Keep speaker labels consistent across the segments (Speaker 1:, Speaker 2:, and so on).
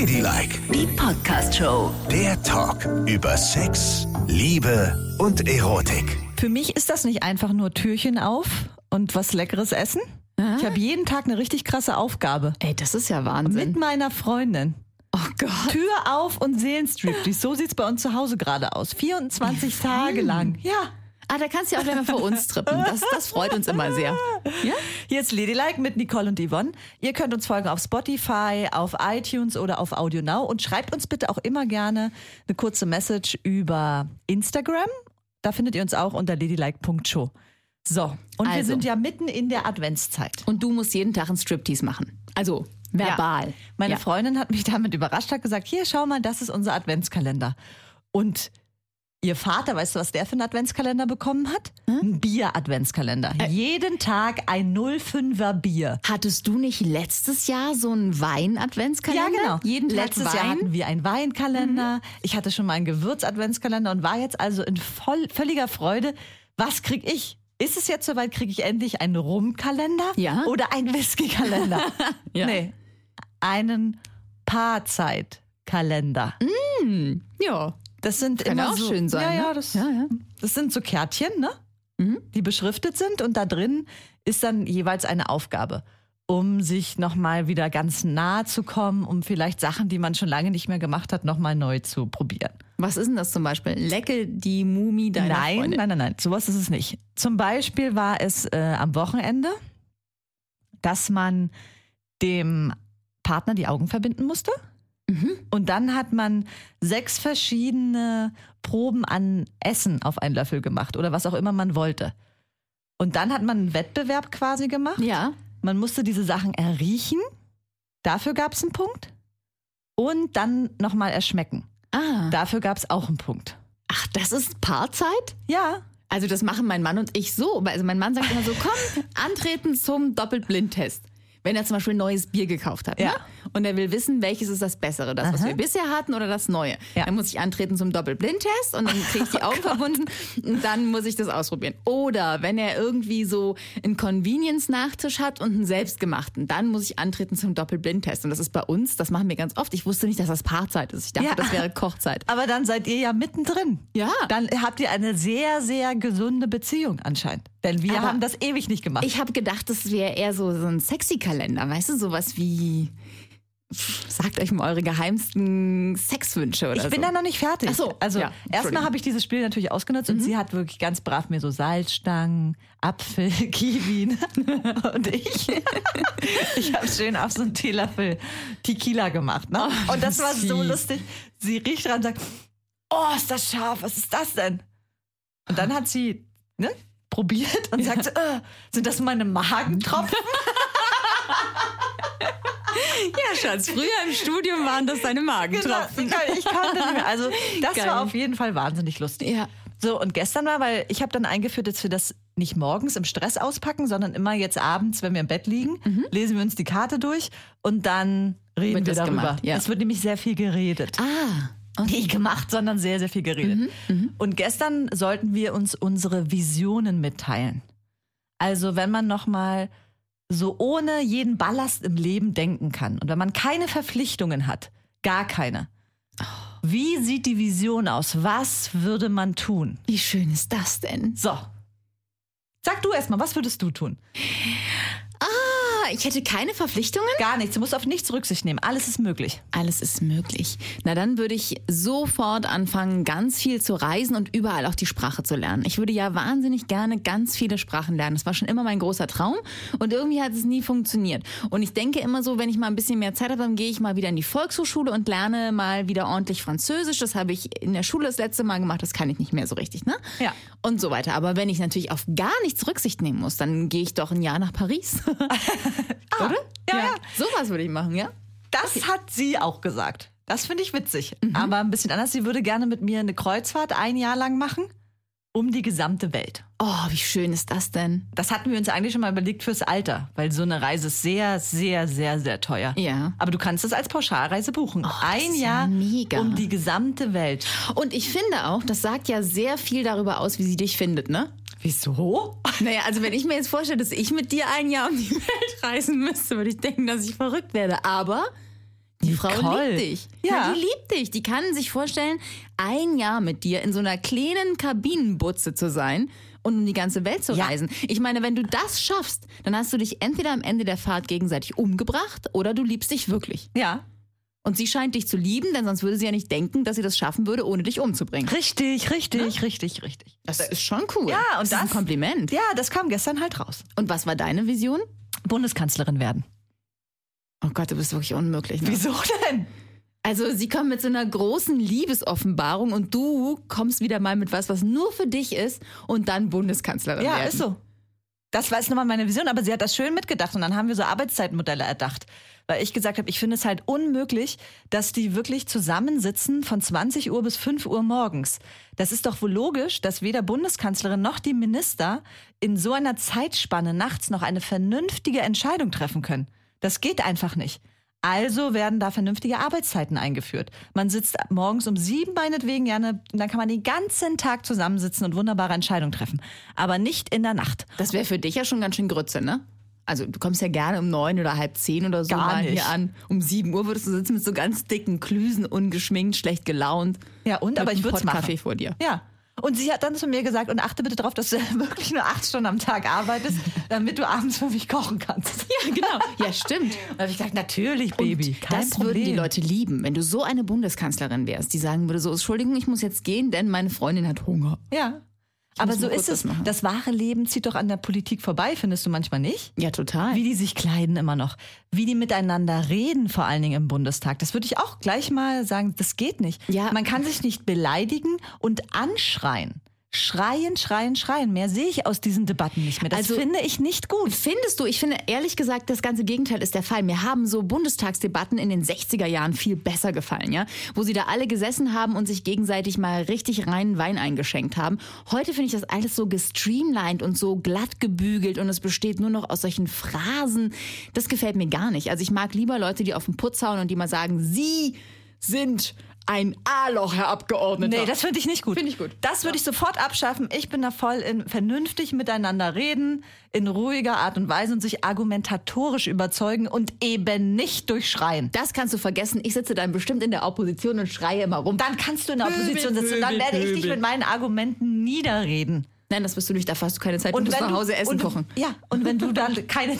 Speaker 1: Ladylike,
Speaker 2: Die Podcast-Show.
Speaker 1: der Talk über Sex, Liebe und Erotik.
Speaker 3: Für mich ist das nicht einfach nur Türchen auf und was Leckeres essen. Ich habe jeden Tag eine richtig krasse Aufgabe.
Speaker 4: Ey, das ist ja
Speaker 3: Mit
Speaker 4: Wahnsinn.
Speaker 3: meiner Freundin.
Speaker 4: Oh Gott.
Speaker 3: Tür auf und Seelenstriptease. So sieht's bei uns zu Hause gerade aus. 24 Tage lang. Ja.
Speaker 4: Ah, da kannst du ja auch gleich mal vor uns trippen. Das, das freut uns immer sehr. Ja?
Speaker 3: Hier ist Ladylike mit Nicole und Yvonne. Ihr könnt uns folgen auf Spotify, auf iTunes oder auf Audio Now und schreibt uns bitte auch immer gerne eine kurze Message über Instagram. Da findet ihr uns auch unter ladylike.show. So, und wir
Speaker 4: Also.
Speaker 3: sind ja mitten in der Adventszeit.
Speaker 4: Und du musst jeden Tag einen Striptease machen. Also verbal.
Speaker 3: Ja. Meine
Speaker 4: Ja.
Speaker 3: Freundin hat mich damit überrascht, hat gesagt, hier, schau mal, das ist unser Adventskalender. Und ihr Vater, weißt du, was der für einen Adventskalender bekommen hat?
Speaker 4: Hm?
Speaker 3: Ein Bier-Adventskalender.
Speaker 4: Äh.
Speaker 3: Jeden Tag ein 05er Bier.
Speaker 4: Hattest du nicht letztes Jahr so einen Wein-Adventskalender?
Speaker 3: Ja, genau.
Speaker 4: Jeden Tag
Speaker 3: Letztes
Speaker 4: Wein? Mhm.
Speaker 3: Jahr hatten wir einen Weinkalender. Ich hatte schon mal einen Gewürz-Adventskalender und war jetzt also in voll, völliger Freude. Was krieg ich? Ist es jetzt soweit, kriege ich endlich einen Rumkalender
Speaker 4: Ja.
Speaker 3: oder einen Whisky-Kalender?
Speaker 4: Ja.
Speaker 3: Nee, einen Paarzeit-Kalender.
Speaker 4: Ja.
Speaker 3: Das sind
Speaker 4: Kann
Speaker 3: immer
Speaker 4: auch
Speaker 3: so,
Speaker 4: schön sein,
Speaker 3: Ja,
Speaker 4: ne?
Speaker 3: ja, das,
Speaker 4: Ja, ja.
Speaker 3: das sind so Kärtchen, ne?
Speaker 4: Mhm.
Speaker 3: Die beschriftet sind und da drin ist dann jeweils eine Aufgabe, um sich nochmal wieder ganz nahe zu kommen, um vielleicht Sachen, die man schon lange nicht mehr gemacht hat, nochmal neu zu probieren.
Speaker 4: Was ist denn das zum Beispiel? Lecke die Mumie deiner
Speaker 3: nein,
Speaker 4: Freundin.
Speaker 3: nein, nein, nein, sowas ist es nicht. Zum Beispiel war es äh, am Wochenende, dass man dem Partner die Augen verbinden musste. Und dann hat man sechs verschiedene Proben an Essen auf einen Löffel gemacht oder was auch immer man wollte. Und dann hat man einen Wettbewerb quasi gemacht.
Speaker 4: Ja.
Speaker 3: Man musste diese Sachen erriechen. Dafür gab es einen Punkt. Und dann nochmal erschmecken.
Speaker 4: Ah.
Speaker 3: Dafür gab es auch einen Punkt.
Speaker 4: Ach, das ist Paarzeit?
Speaker 3: Ja,
Speaker 4: Also das machen mein Mann und ich so. Also mein Mann sagt immer so, komm, antreten zum Doppelblindtest. Wenn er zum Beispiel ein neues Bier gekauft hat.
Speaker 3: Ja.
Speaker 4: Ne? Und er will wissen, welches ist das Bessere, das, was
Speaker 3: Aha.
Speaker 4: wir bisher hatten oder das Neue.
Speaker 3: Ja.
Speaker 4: Dann muss ich antreten zum Doppelblindtest und dann kriege ich die Augen verbunden und dann muss ich das ausprobieren. Oder wenn er irgendwie so einen Convenience-Nachtisch hat und einen selbstgemachten, dann muss ich antreten zum Doppelblindtest. Und das ist bei uns, das machen wir ganz oft. Ich wusste nicht, dass das Paarzeit ist. Ich dachte,
Speaker 3: Ja.
Speaker 4: das wäre Kochzeit.
Speaker 3: aber dann seid ihr ja mittendrin.
Speaker 4: Ja.
Speaker 3: Dann habt ihr eine sehr, sehr gesunde Beziehung anscheinend. Denn wir
Speaker 4: Aber
Speaker 3: haben das ewig nicht gemacht.
Speaker 4: Ich habe gedacht, das wäre eher so, so ein sexy Kalender, weißt du, sowas wie sagt euch mal eure geheimsten Sexwünsche oder
Speaker 3: Ich bin
Speaker 4: so.
Speaker 3: da noch nicht fertig.
Speaker 4: Ach so,
Speaker 3: also
Speaker 4: ja,
Speaker 3: erstmal habe ich dieses Spiel natürlich ausgenutzt und sie hat wirklich ganz brav mir so Salzstangen, Apfel, Kiwi ne? und ich. ich habe schön auf so einen Teelöffel Tequila gemacht. Ne?
Speaker 4: Oh,
Speaker 3: und das war so lustig. Sie riecht dran und sagt, oh, ist das scharf, was ist das denn? Und dann hat sie ne, probiert und sagt, so, äh, sind das meine Magentropfen?
Speaker 4: ja, Schatz, früher im Studium waren das deine Magentropfen.
Speaker 3: Genau, ich konnte nicht mehr. Also das
Speaker 4: Geil.
Speaker 3: war auf jeden Fall wahnsinnig lustig.
Speaker 4: Ja.
Speaker 3: So, und gestern war, weil ich habe dann eingeführt, dass wir das nicht morgens im Stress auspacken, sondern immer jetzt abends, wenn wir im Bett liegen, lesen wir uns die Karte durch und dann reden
Speaker 4: Mhm. Wird
Speaker 3: wir
Speaker 4: das
Speaker 3: darüber.
Speaker 4: gemacht, ja.
Speaker 3: Es wird nämlich sehr viel geredet.
Speaker 4: Ah,
Speaker 3: Nicht gemacht, sondern sehr, sehr viel geredet.
Speaker 4: Mhm,
Speaker 3: Und gestern sollten wir uns unsere Visionen mitteilen. Also wenn man nochmal so ohne jeden Ballast im Leben denken kann und wenn man keine Verpflichtungen hat, gar keine. Wie sieht die Vision aus? Was würde man tun?
Speaker 4: wie schön ist das denn?
Speaker 3: So. Sag du erstmal, was würdest du tun?
Speaker 4: Ah, ich hätte keine Verpflichtungen?
Speaker 3: Gar nichts. Du musst auf nichts Rücksicht nehmen. Alles ist möglich.
Speaker 4: Alles ist möglich. Na, dann würde ich sofort anfangen, ganz viel zu reisen und überall auch die Sprache zu lernen. Ich würde ja wahnsinnig gerne ganz viele Sprachen lernen. Das war schon immer mein großer Traum und irgendwie hat es nie funktioniert. Und ich denke immer so, wenn ich mal ein bisschen mehr Zeit habe, dann gehe ich mal wieder in die Volkshochschule und lerne mal wieder ordentlich Französisch. Das habe ich in der Schule das letzte Mal gemacht, das kann ich nicht mehr so richtig, ne?
Speaker 3: Ja.
Speaker 4: Und so weiter. Aber wenn ich natürlich auf gar nichts Rücksicht nehmen muss, dann gehe ich doch ein Jahr nach Paris. Oder?
Speaker 3: Ja, ja.
Speaker 4: Sowas würde ich machen, ja?
Speaker 3: Das hat sie auch gesagt. Das finde ich witzig. Aber ein bisschen anders. Sie würde gerne mit mir eine Kreuzfahrt ein Jahr lang machen. Um die gesamte Welt.
Speaker 4: Oh, wie schön ist das denn?
Speaker 3: Das hatten wir uns eigentlich schon mal überlegt fürs Alter, weil so eine Reise ist sehr, sehr, sehr, sehr teuer.
Speaker 4: Ja.
Speaker 3: Aber du kannst es als Pauschalreise buchen.
Speaker 4: das
Speaker 3: Ein
Speaker 4: ist ja
Speaker 3: Jahr
Speaker 4: mega.
Speaker 3: um die gesamte Welt.
Speaker 4: Und ich finde auch, das sagt ja sehr viel darüber aus, wie sie dich findet, ne?
Speaker 3: Wieso?
Speaker 4: Naja, also wenn ich mir jetzt vorstelle, dass ich mit dir ein Jahr um die Welt reisen müsste, würde ich denken, dass ich verrückt werde. Aber Die Frau
Speaker 3: Nicole.
Speaker 4: liebt dich.
Speaker 3: Ja.
Speaker 4: Na, die liebt dich. Die kann sich vorstellen, ein Jahr mit dir in so einer kleinen Kabinenbutze zu sein und um die ganze Welt zu
Speaker 3: Ja.
Speaker 4: reisen. Ich meine, wenn du das schaffst, dann hast du dich entweder am Ende der Fahrt gegenseitig umgebracht oder du liebst dich wirklich.
Speaker 3: Ja.
Speaker 4: Und sie scheint dich zu lieben, denn sonst würde sie ja nicht denken, dass sie das schaffen würde, ohne dich umzubringen.
Speaker 3: Richtig, richtig, richtig, richtig.
Speaker 4: Das ist schon cool.
Speaker 3: Ja, und
Speaker 4: das ist ein
Speaker 3: das-
Speaker 4: Kompliment.
Speaker 3: Ja, das kam gestern halt raus.
Speaker 4: Und was war deine Vision?
Speaker 3: Bundeskanzlerin werden.
Speaker 4: Oh Gott, du bist wirklich unmöglich. Ne?
Speaker 3: Wieso denn?
Speaker 4: Also sie kommen mit so einer großen Liebesoffenbarung und du kommst wieder mal mit was, was nur für dich ist und dann Bundeskanzlerin
Speaker 3: Ja,
Speaker 4: werden.
Speaker 3: ist so. Das war jetzt nochmal meine Vision, aber sie hat das schön mitgedacht und dann haben wir so Arbeitszeitmodelle erdacht. Weil ich gesagt habe, ich finde es halt unmöglich, dass die wirklich zusammensitzen von 20 Uhr bis 5 Uhr morgens. Das ist doch wohl logisch, dass weder Bundeskanzlerin noch die Minister in so einer Zeitspanne nachts noch eine vernünftige Entscheidung treffen können. Das geht einfach nicht. Also werden da vernünftige Arbeitszeiten eingeführt. Man sitzt morgens um sieben meinetwegen, ja, ne, dann kann man den ganzen Tag zusammensitzen und wunderbare Entscheidungen treffen. Aber nicht in der Nacht.
Speaker 4: Das wäre für dich ja schon ganz schön Grütze, ne? Also du kommst ja gerne um neun oder halb zehn oder so
Speaker 3: Gar
Speaker 4: mal
Speaker 3: nicht.
Speaker 4: hier an. Um sieben Uhr würdest du sitzen mit so ganz dicken Klüsen, ungeschminkt, schlecht gelaunt.
Speaker 3: Ja, und? Aber ich würde es machen.
Speaker 4: Kaffee vor dir.
Speaker 3: Ja. Und sie hat dann zu mir gesagt, und achte bitte darauf, dass du wirklich nur acht Stunden am Tag arbeitest, damit du abends für mich kochen kannst.
Speaker 4: Ja, genau. Ja, stimmt.
Speaker 3: Da habe ich gesagt, natürlich, Baby,
Speaker 4: Und
Speaker 3: kein
Speaker 4: das
Speaker 3: Problem.
Speaker 4: würden die Leute lieben, wenn du so eine Bundeskanzlerin wärst, die sagen würde so, Entschuldigung, ich muss jetzt gehen, denn meine Freundin hat Hunger.
Speaker 3: Ja. Aber so ist es.
Speaker 4: machen.
Speaker 3: Das wahre Leben zieht doch an der Politik vorbei, findest du manchmal nicht?
Speaker 4: Ja, total.
Speaker 3: Wie die sich kleiden immer noch. Wie die miteinander reden, vor allen Dingen im Bundestag. Das würde ich auch gleich mal sagen, das geht nicht.
Speaker 4: Ja.
Speaker 3: Man kann sich nicht beleidigen und anschreien. Schreien, schreien, schreien. Mehr sehe ich aus diesen Debatten nicht mehr. Das
Speaker 4: Also-
Speaker 3: finde ich nicht gut.
Speaker 4: Findest du, ich finde ehrlich gesagt, das ganze Gegenteil ist der Fall. Mir haben so Bundestagsdebatten in den 60er Jahren viel besser gefallen, ja? Wo sie da alle gesessen haben und sich gegenseitig mal richtig reinen Wein eingeschenkt haben. Heute finde ich das alles so gestreamlined und so glatt gebügelt und es besteht nur noch aus solchen Phrasen. Das gefällt mir gar nicht. Also ich mag lieber Leute, die auf den Putz hauen und die mal sagen, sie sind ein A-Loch, Herr Abgeordneter.
Speaker 3: Nee, das finde ich nicht gut.
Speaker 4: Finde ich gut.
Speaker 3: Das würde ich sofort abschaffen. Ich bin da voll in vernünftig miteinander reden, in ruhiger Art und Weise und sich argumentatorisch überzeugen und eben nicht durch Schreien.
Speaker 4: das kannst du vergessen. Ich sitze dann bestimmt in der Opposition und schreie immer rum.
Speaker 3: Dann kannst du in der
Speaker 4: Pöbel,
Speaker 3: Opposition sitzen und dann
Speaker 4: Pöbel,
Speaker 3: werde ich dich mit meinen Argumenten niederreden.
Speaker 4: Nein, das bist du nicht. Dafür hast du keine Zeit. Du musst nach Hause Essen
Speaker 3: und,
Speaker 4: kochen.
Speaker 3: Ja, und wenn du dann keine,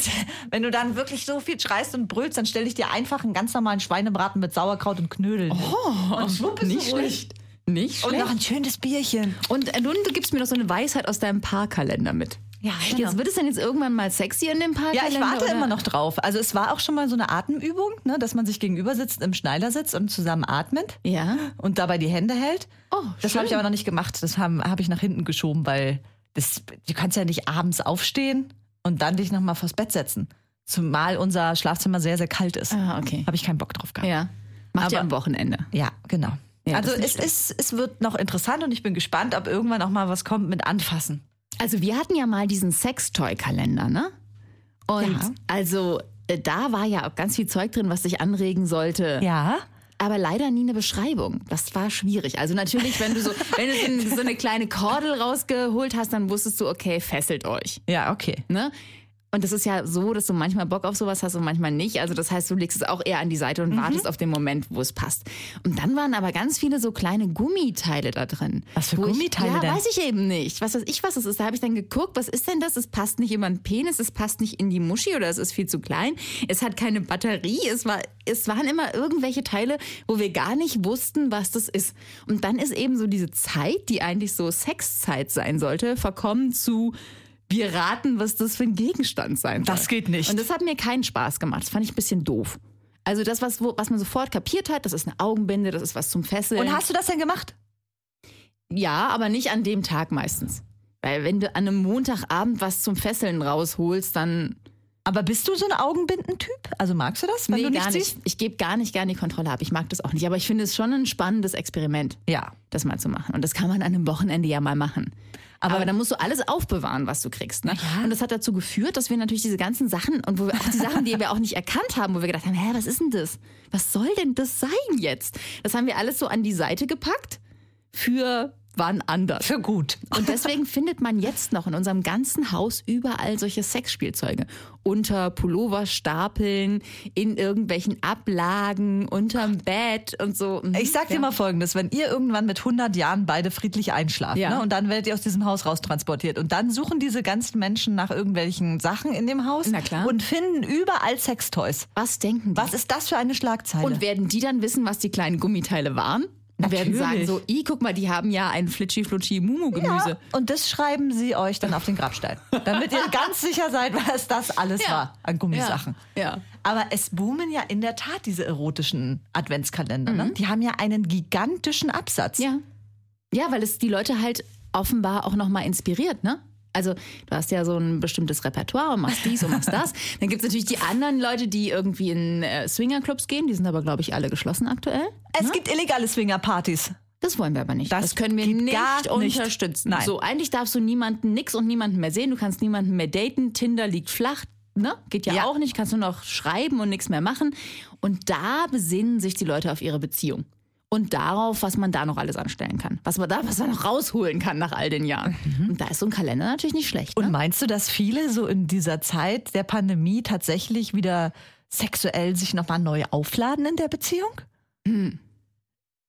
Speaker 3: wenn du dann wirklich so viel schreist und brüllst, dann stelle ich dir einfach einen ganz normalen Schweinebraten mit Sauerkraut und Knödeln. Oh, und schwupp ist
Speaker 4: nicht schlecht. Nicht
Speaker 3: Und
Speaker 4: schlecht.
Speaker 3: noch ein schönes Bierchen.
Speaker 4: Und äh, nun, du gibst mir noch so eine Weisheit aus deinem Paarkalender mit.
Speaker 3: Ja, genau.
Speaker 4: Jetzt wird es denn jetzt irgendwann mal sexy in dem
Speaker 3: Ja,
Speaker 4: Paarkalender?
Speaker 3: ich warte
Speaker 4: oder?
Speaker 3: immer noch drauf. Also es war auch schon mal so eine Atemübung, ne, dass man sich gegenüber sitzt, im Schneidersitz und zusammen atmet
Speaker 4: Ja.
Speaker 3: und dabei die Hände hält.
Speaker 4: Oh,
Speaker 3: das habe ich aber noch nicht gemacht. Das habe hab ich nach hinten geschoben, weil das, du kannst ja nicht abends aufstehen und dann dich nochmal vors Bett setzen. Zumal unser Schlafzimmer sehr, sehr kalt ist.
Speaker 4: Ah, okay.
Speaker 3: Habe ich keinen Bock drauf gehabt.
Speaker 4: Ja. Macht ihr am Wochenende.
Speaker 3: Ja, genau.
Speaker 4: Ja,
Speaker 3: also es, ist, es wird noch interessant und ich bin gespannt, ob irgendwann auch mal was kommt mit Anfassen.
Speaker 4: Also wir hatten ja mal diesen Sextoy-Kalender, ne? Und
Speaker 3: Ja.
Speaker 4: also äh, da war ja auch ganz viel Zeug drin, was dich anregen sollte.
Speaker 3: Ja.
Speaker 4: aber leider nie eine Beschreibung. Das war schwierig. Also natürlich, wenn du so, wenn du so, so eine kleine Kordel rausgeholt hast, dann wusstest du, okay, fesselt euch.
Speaker 3: Ja, okay.
Speaker 4: Ne? Und es ist ja so, dass du manchmal Bock auf sowas hast und manchmal nicht. Also das heißt, du legst es auch eher an die Seite
Speaker 3: Mhm.
Speaker 4: und wartest auf den Moment, wo es passt. Und dann waren aber ganz viele so kleine Gummiteile da drin.
Speaker 3: Was für Gummiteile
Speaker 4: ich, ja,
Speaker 3: denn?
Speaker 4: weiß ich eben nicht. Was weiß ich, was es ist. Da habe ich dann geguckt, was ist denn das? Es passt nicht über den Penis, es passt nicht in die Muschi oder es ist viel zu klein. Es hat keine Batterie. Es, war, es waren immer irgendwelche Teile, wo wir gar nicht wussten, was das ist. Und dann ist eben so diese Zeit, die eigentlich so Sexzeit sein sollte, verkommen zu wir raten, was das für ein Gegenstand sein soll.
Speaker 3: Das geht nicht.
Speaker 4: Und das hat mir keinen Spaß gemacht. Das fand ich ein bisschen doof. Also das, was, wo, was man sofort kapiert hat, das ist eine Augenbinde, das ist was zum Fesseln.
Speaker 3: Und hast du das denn gemacht?
Speaker 4: Ja, aber nicht an dem Tag meistens. Weil wenn du an einem Montagabend was zum Fesseln rausholst, dann
Speaker 3: Aber bist du so ein Augenbindentyp? Also magst du das, wenn
Speaker 4: nee,
Speaker 3: du nicht
Speaker 4: gar
Speaker 3: siehst?
Speaker 4: nicht. Ich gebe gar nicht gerne die Kontrolle ab. Ich mag das auch nicht. Aber ich finde es schon ein spannendes Experiment,
Speaker 3: Ja.
Speaker 4: das mal zu machen. Und das kann man an einem Wochenende ja mal machen. Aber,
Speaker 3: Aber-
Speaker 4: dann musst du alles aufbewahren, was du kriegst. Ne? Und das hat dazu geführt, dass wir natürlich diese ganzen Sachen und wo wir auch die Sachen, die wir auch nicht erkannt haben, wo wir gedacht haben, hä, was ist denn das? Was soll denn das sein jetzt? Das haben wir alles so an die Seite gepackt für waren anders.
Speaker 3: Für gut.
Speaker 4: Und deswegen findet man jetzt noch in unserem ganzen Haus überall solche Sexspielzeuge. Unter Pulloverstapeln, in irgendwelchen Ablagen, unterm Bett und so. Mhm.
Speaker 3: Ich sag dir
Speaker 4: Ja.
Speaker 3: mal Folgendes, wenn ihr irgendwann mit 100 Jahren beide friedlich einschlaft
Speaker 4: Ja.
Speaker 3: ne, und dann werdet ihr aus diesem Haus raustransportiert und dann suchen diese ganzen Menschen nach irgendwelchen Sachen in dem Haus und finden überall Sextoys.
Speaker 4: Was denken die?
Speaker 3: Was ist das für eine Schlagzeile?
Speaker 4: Und werden die dann wissen, was die kleinen Gummiteile waren? Und werden sagen
Speaker 3: Natürlich.
Speaker 4: so, i, guck mal, die haben ja ein Flitschi-Flutschi-Mumu-Gemüse.
Speaker 3: ja, und das schreiben sie euch dann auf den Grabstein, damit ihr ganz sicher seid, was das alles
Speaker 4: Ja.
Speaker 3: war an Gummisachen.
Speaker 4: Ja. Ja.
Speaker 3: Aber es boomen ja in der Tat diese erotischen Adventskalender.
Speaker 4: Mhm.
Speaker 3: Ne? Die haben ja einen gigantischen Absatz.
Speaker 4: Ja. Ja, weil es die Leute halt offenbar auch nochmal inspiriert, ne? Also du hast ja so ein bestimmtes Repertoire und machst dies und machst das. Dann gibt es natürlich die anderen Leute, die irgendwie in äh, Swingerclubs gehen. Die sind aber, glaube ich, alle geschlossen aktuell.
Speaker 3: Es gibt illegale Swingerpartys.
Speaker 4: Das wollen wir aber nicht.
Speaker 3: Das
Speaker 4: Das, können wir nicht
Speaker 3: nicht.
Speaker 4: unterstützen.
Speaker 3: Nein.
Speaker 4: So, eigentlich darfst du niemanden nix und niemanden mehr sehen. Du kannst niemanden mehr daten. Tinder liegt flach. Ne? Geht ja,
Speaker 3: Ja.
Speaker 4: auch nicht. Kannst nur noch schreiben und nichts mehr machen. Und da besinnen sich die Leute auf ihre Beziehung. Und darauf, was man da noch alles anstellen kann. Was man da, was man noch rausholen kann nach all den Jahren. Und da ist so ein Kalender natürlich nicht schlecht.
Speaker 3: Und
Speaker 4: Ne?
Speaker 3: meinst du, dass viele so in dieser Zeit der Pandemie tatsächlich wieder sexuell sich nochmal neu aufladen in der Beziehung?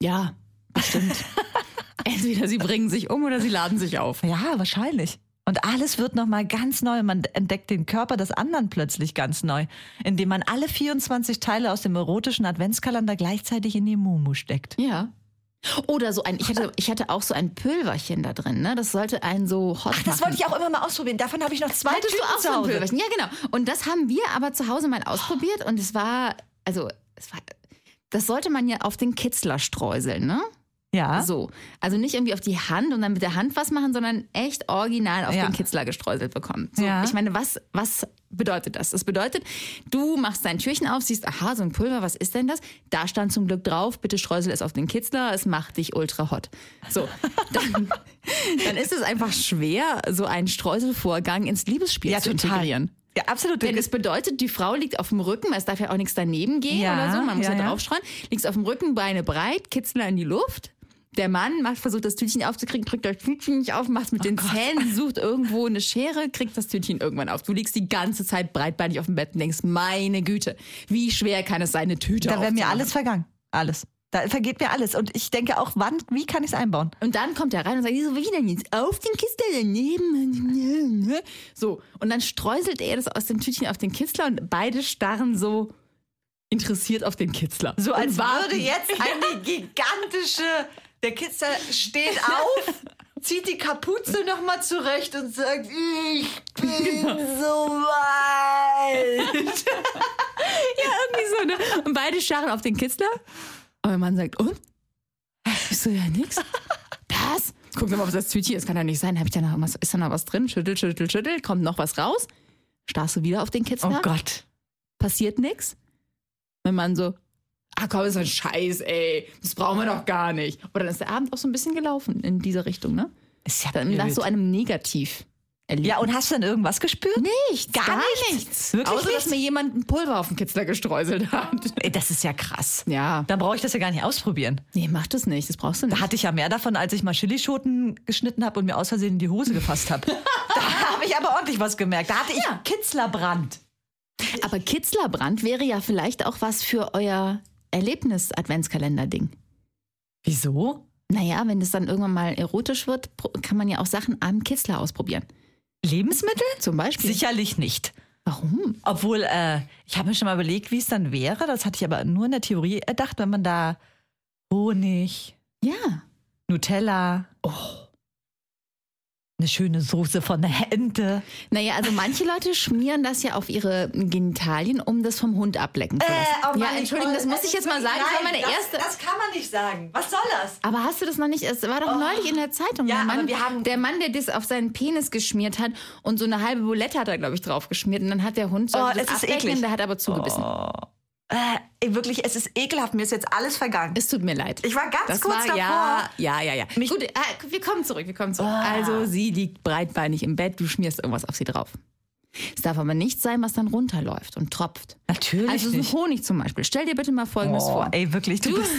Speaker 4: Ja, bestimmt. Entweder sie bringen sich um oder sie laden sich auf.
Speaker 3: Ja, wahrscheinlich. Und alles wird nochmal ganz neu. Man entdeckt den Körper des anderen plötzlich ganz neu, indem man alle 24 Teile aus dem erotischen Adventskalender gleichzeitig in die Mumu steckt.
Speaker 4: Ja. Oder so ein, ich hatte, ich hatte auch so ein Pülverchen da drin, ne? Das sollte einen so hot
Speaker 3: Ach, das
Speaker 4: machen.
Speaker 3: wollte ich auch immer mal ausprobieren. Davon habe ich noch zwei
Speaker 4: Hattest du
Speaker 3: Tüten
Speaker 4: auch
Speaker 3: zu
Speaker 4: so ein
Speaker 3: Hause.
Speaker 4: Pülverchen? Ja, genau. Und das haben wir aber zu Hause mal ausprobiert und es war, also, es war, das sollte man ja auf den Kitzler streuseln, ne?
Speaker 3: Ja.
Speaker 4: So. Also nicht irgendwie auf die Hand und dann mit der Hand was machen, sondern echt original auf
Speaker 3: Ja.
Speaker 4: den Kitzler gestreuselt bekommen. So,
Speaker 3: Ja.
Speaker 4: Ich meine, was, was bedeutet das? Das bedeutet, du machst dein Türchen auf, siehst, aha, so ein Pulver, was ist denn das? Da stand zum Glück drauf, bitte streusel es auf den Kitzler, es macht dich ultra hot. So, dann, dann ist es einfach schwer, so einen Streuselvorgang ins Liebesspiel
Speaker 3: Ja,
Speaker 4: zu
Speaker 3: total.
Speaker 4: integrieren.
Speaker 3: Ja, absolut.
Speaker 4: Denn es bedeutet, die Frau liegt auf dem Rücken, weil es darf ja auch nichts daneben gehen
Speaker 3: Ja,
Speaker 4: oder so, man muss ja,
Speaker 3: ja,
Speaker 4: draufstreuen, liegst auf dem Rücken, Beine breit, Kitzler in die Luft. Der Mann macht, versucht das Tütchen aufzukriegen, kriegt das Tütchen nicht auf, macht mit den Zähnen, sucht irgendwo eine Schere, kriegt das Tütchen irgendwann auf. Du liegst die ganze Zeit breitbeinig auf dem Bett und denkst, meine Güte, wie schwer kann es sein, eine Tüte
Speaker 3: da wäre mir alles vergangen. Alles. Da vergeht mir alles. Und ich denke auch, wann, wie kann ich es einbauen?
Speaker 4: Und dann kommt er rein und sagt, so, wie denn jetzt? Auf den Kitzler daneben. So, und dann streuselt er das aus dem Tütchen auf den Kitzler und beide starren so interessiert auf den Kitzler.
Speaker 3: So als würde jetzt eine gigantische, der Kitzler steht auf, zieht die Kapuze nochmal zurecht und sagt, ich bin so weit.
Speaker 4: Ja, irgendwie so, ne? Und beide starren auf den Kitzler. Und der Mann sagt, und? Ich so, ja, nix. Das? Guck nochmal auf das Tütchen, das kann ja nicht sein. Hab ich da noch was, ist da noch was drin? Schüttel, schüttel, schüttel, kommt noch was raus. Starrst du wieder auf den Kitzler?
Speaker 3: Oh Gott.
Speaker 4: Passiert nix. Mein Mann so, ah komm, ist ein Scheiß, ey. Das brauchen wir doch gar nicht. Aber dann ist der Abend auch so ein bisschen gelaufen in dieser Richtung, ne?
Speaker 3: Ist ja
Speaker 4: Dann nach so einem Negativ.
Speaker 3: Ja, und hast du dann irgendwas gespürt?
Speaker 4: Nichts,
Speaker 3: Gar nichts? Wirklich
Speaker 4: Außer, dass
Speaker 3: nichts?
Speaker 4: mir jemand ein Pulver auf den Kitzler gestreuselt hat.
Speaker 3: Ey, das ist ja krass.
Speaker 4: Ja.
Speaker 3: Dann brauche ich das ja gar nicht ausprobieren.
Speaker 4: Nee, mach das nicht. Das brauchst du nicht.
Speaker 3: Da hatte ich ja mehr davon, als ich mal Chilischoten geschnitten habe und mir aus Versehen in die Hose gefasst habe. da habe ich aber ordentlich was gemerkt. Da hatte ich Kitzlerbrand.
Speaker 4: Aber Kitzlerbrand wäre ja vielleicht auch was für euer Erlebnis-Adventskalender-Ding.
Speaker 3: Wieso?
Speaker 4: Naja, wenn es dann irgendwann mal erotisch wird, kann man ja auch Sachen am Kitzler ausprobieren.
Speaker 3: Lebensmittel?
Speaker 4: Zum Beispiel.
Speaker 3: Sicherlich nicht.
Speaker 4: Warum?
Speaker 3: Obwohl, äh, ich habe mir schon mal überlegt, wie es dann wäre. Das hatte ich aber nur in der Theorie erdacht, wenn man da Honig,
Speaker 4: Ja.
Speaker 3: Nutella, oh, eine schöne Soße von der Ente.
Speaker 4: Naja, also manche Leute schmieren das ja auf ihre Genitalien, um das vom Hund ablecken zu lassen. ja, Entschuldigung, das muss ich jetzt mal sagen. Das war meine erste.
Speaker 3: Das kann man nicht sagen. Was soll das?
Speaker 4: Aber hast du das noch nicht? Es war doch neulich in der Zeitung.
Speaker 3: Ja,
Speaker 4: der, Mann,
Speaker 3: wir haben-
Speaker 4: der Mann, der das auf seinen Penis geschmiert hat und so eine halbe Bulette hat er, glaube ich, drauf geschmiert. Und dann hat der Hund so
Speaker 3: Oh,
Speaker 4: das
Speaker 3: ist
Speaker 4: ablecken,
Speaker 3: eklig.
Speaker 4: der hat aber zugebissen.
Speaker 3: Äh, wirklich, es ist ekelhaft. Mir ist jetzt alles vergangen.
Speaker 4: Es tut mir leid.
Speaker 3: Ich war ganz
Speaker 4: das
Speaker 3: kurz
Speaker 4: war,
Speaker 3: davor.
Speaker 4: Ja, ja, ja, ja.
Speaker 3: Mich-
Speaker 4: Gut, äh, wir kommen zurück, wir kommen zurück. Also, sie liegt breitbeinig im Bett, du schmierst irgendwas auf sie drauf. Es darf aber nicht sein, was dann runterläuft und tropft.
Speaker 3: Natürlich
Speaker 4: Also so. Honig zum Beispiel. Stell dir bitte mal Folgendes
Speaker 3: Oh,
Speaker 4: vor.
Speaker 3: ey, wirklich, du, bist,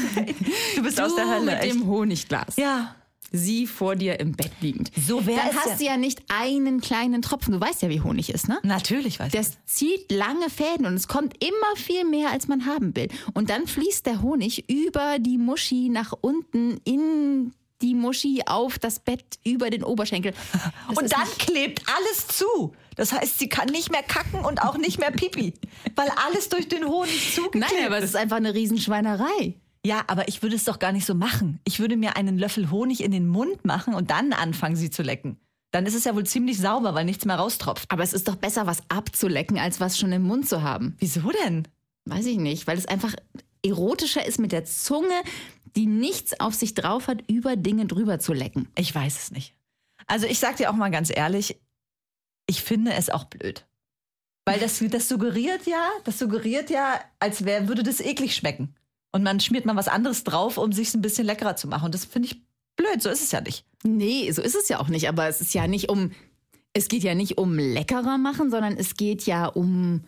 Speaker 3: du bist
Speaker 4: du
Speaker 3: aus der Hölle.
Speaker 4: mit
Speaker 3: echt.
Speaker 4: dem Honigglas.
Speaker 3: ja.
Speaker 4: Sie vor dir im Bett liegend.
Speaker 3: So wär
Speaker 4: Dann hast
Speaker 3: ja-
Speaker 4: du ja nicht einen kleinen Tropfen. Du weißt ja, wie Honig ist, ne?
Speaker 3: Natürlich weiß ich.
Speaker 4: Das zieht lange Fäden und es kommt immer viel mehr, als man haben will. Und dann fließt der Honig über die Muschi nach unten in die Muschi auf das Bett über den Oberschenkel. Das
Speaker 3: Und
Speaker 4: ist
Speaker 3: dann klebt alles zu. Das heißt, sie kann nicht mehr kacken und auch nicht mehr pipi, weil alles durch den Honig zugeklebt
Speaker 4: Nein, aber es
Speaker 3: ist.
Speaker 4: ist einfach eine Riesenschweinerei.
Speaker 3: Ja, aber ich würde es doch gar nicht so machen. Ich würde mir einen Löffel Honig in den Mund machen und dann anfangen, sie zu lecken. Dann ist es ja wohl ziemlich sauber, weil nichts mehr raustropft.
Speaker 4: Aber es ist doch besser, was abzulecken, als was schon im Mund zu haben.
Speaker 3: Wieso denn?
Speaker 4: Weiß ich nicht, weil es einfach erotischer ist, mit der Zunge, die nichts auf sich drauf hat, über Dinge drüber zu lecken.
Speaker 3: Ich weiß es nicht. Also ich sag dir auch mal ganz ehrlich, ich finde es auch blöd. Weil das, das suggeriert ja, das suggeriert ja, als wär, würde das eklig schmecken. Und man schmiert mal was anderes drauf, um sich ein bisschen leckerer zu machen. Und das finde ich blöd, so ist es ja nicht.
Speaker 4: Nee, so ist es ja auch nicht. Aber es ist ja nicht um, es geht ja nicht um leckerer machen, sondern es geht ja um,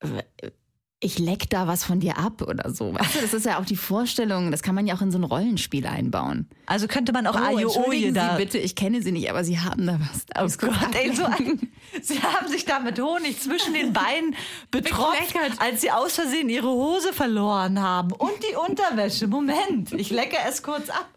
Speaker 4: äh, ich leck da was von dir ab oder so. Weißt du, das ist ja auch die Vorstellung, das kann man ja auch in so ein Rollenspiel einbauen.
Speaker 3: Also könnte man auch
Speaker 4: Oh,
Speaker 3: Ajo
Speaker 4: entschuldigen
Speaker 3: Oje da.
Speaker 4: Sie bitte, ich kenne Sie nicht, aber Sie haben da was.
Speaker 3: Oh. Gott, ey, so ein, sie haben sich da mit Honig zwischen den Beinen betropft, als sie aus Versehen ihre Hose verloren haben. Und die Unterwäsche. Moment, ich lecke es kurz ab.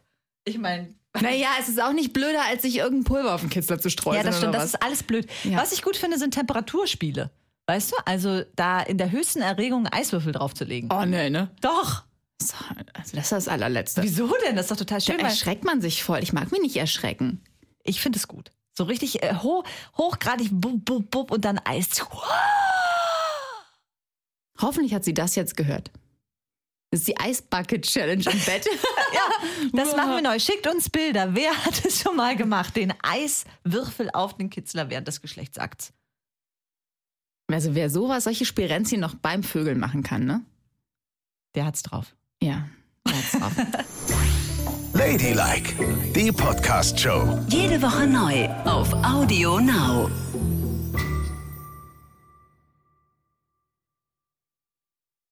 Speaker 3: Ich meine,
Speaker 4: Naja, es ist auch nicht blöder, als sich irgendein Pulver auf den Kitzler zu streuen.
Speaker 3: ja, das stimmt, das ist alles blöd.
Speaker 4: Ja.
Speaker 3: Was ich gut finde, sind Temperaturspiele. Weißt du? Also da in der höchsten Erregung Eiswürfel draufzulegen.
Speaker 4: Oh, nee, ne?
Speaker 3: Doch.
Speaker 4: So, Also das ist das allerletzte.
Speaker 3: Wieso denn? Das ist doch total
Speaker 4: Da
Speaker 3: schön. weil
Speaker 4: erschreckt man sich voll. Ich mag mich nicht erschrecken.
Speaker 3: Ich finde es gut. So richtig äh, ho hochgradig bub, bub, bub und dann Eis.
Speaker 4: Hoffentlich hat sie das jetzt gehört. Das ist die Eisbucket Challenge im Bett.
Speaker 3: Ja, das machen wir neu. Schickt uns Bilder. Wer hat es schon mal gemacht? Den Eiswürfel auf den Kitzler während des Geschlechtsakts.
Speaker 4: Also wer sowas, solche Spirenzchen noch beim Vögeln machen kann, ne?
Speaker 3: Der hat's drauf.
Speaker 4: Ja. Herz drauf.
Speaker 1: Ladylike, die Podcast-Show.
Speaker 2: Jede Woche neu auf Audio Now.